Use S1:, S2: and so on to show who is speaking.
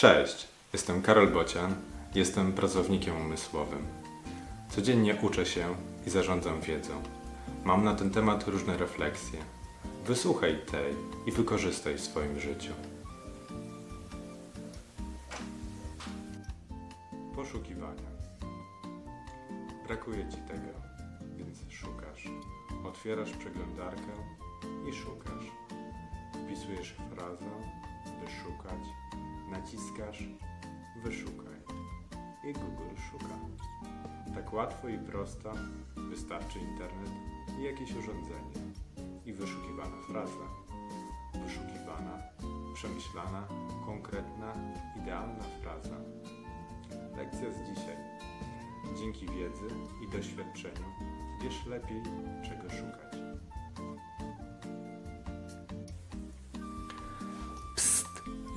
S1: Cześć, jestem Karol Bocian, jestem pracownikiem umysłowym. Codziennie uczę się i zarządzam wiedzą. Mam na ten temat różne refleksje. Wysłuchaj tej i wykorzystaj w swoim życiu. Poszukiwania. Brakuje ci tego, więc szukasz. Otwierasz przeglądarkę i szukasz. Wpisujesz frazę, wyszukać, naciskasz, wyszukaj i Google szuka. Tak łatwo i prosto wystarczy internet i jakieś urządzenie i wyszukiwana fraza. Wyszukiwana, przemyślana, konkretna, idealna fraza. Lekcja z dzisiaj. Dzięki wiedzy i doświadczeniu wiesz lepiej, czego szukać.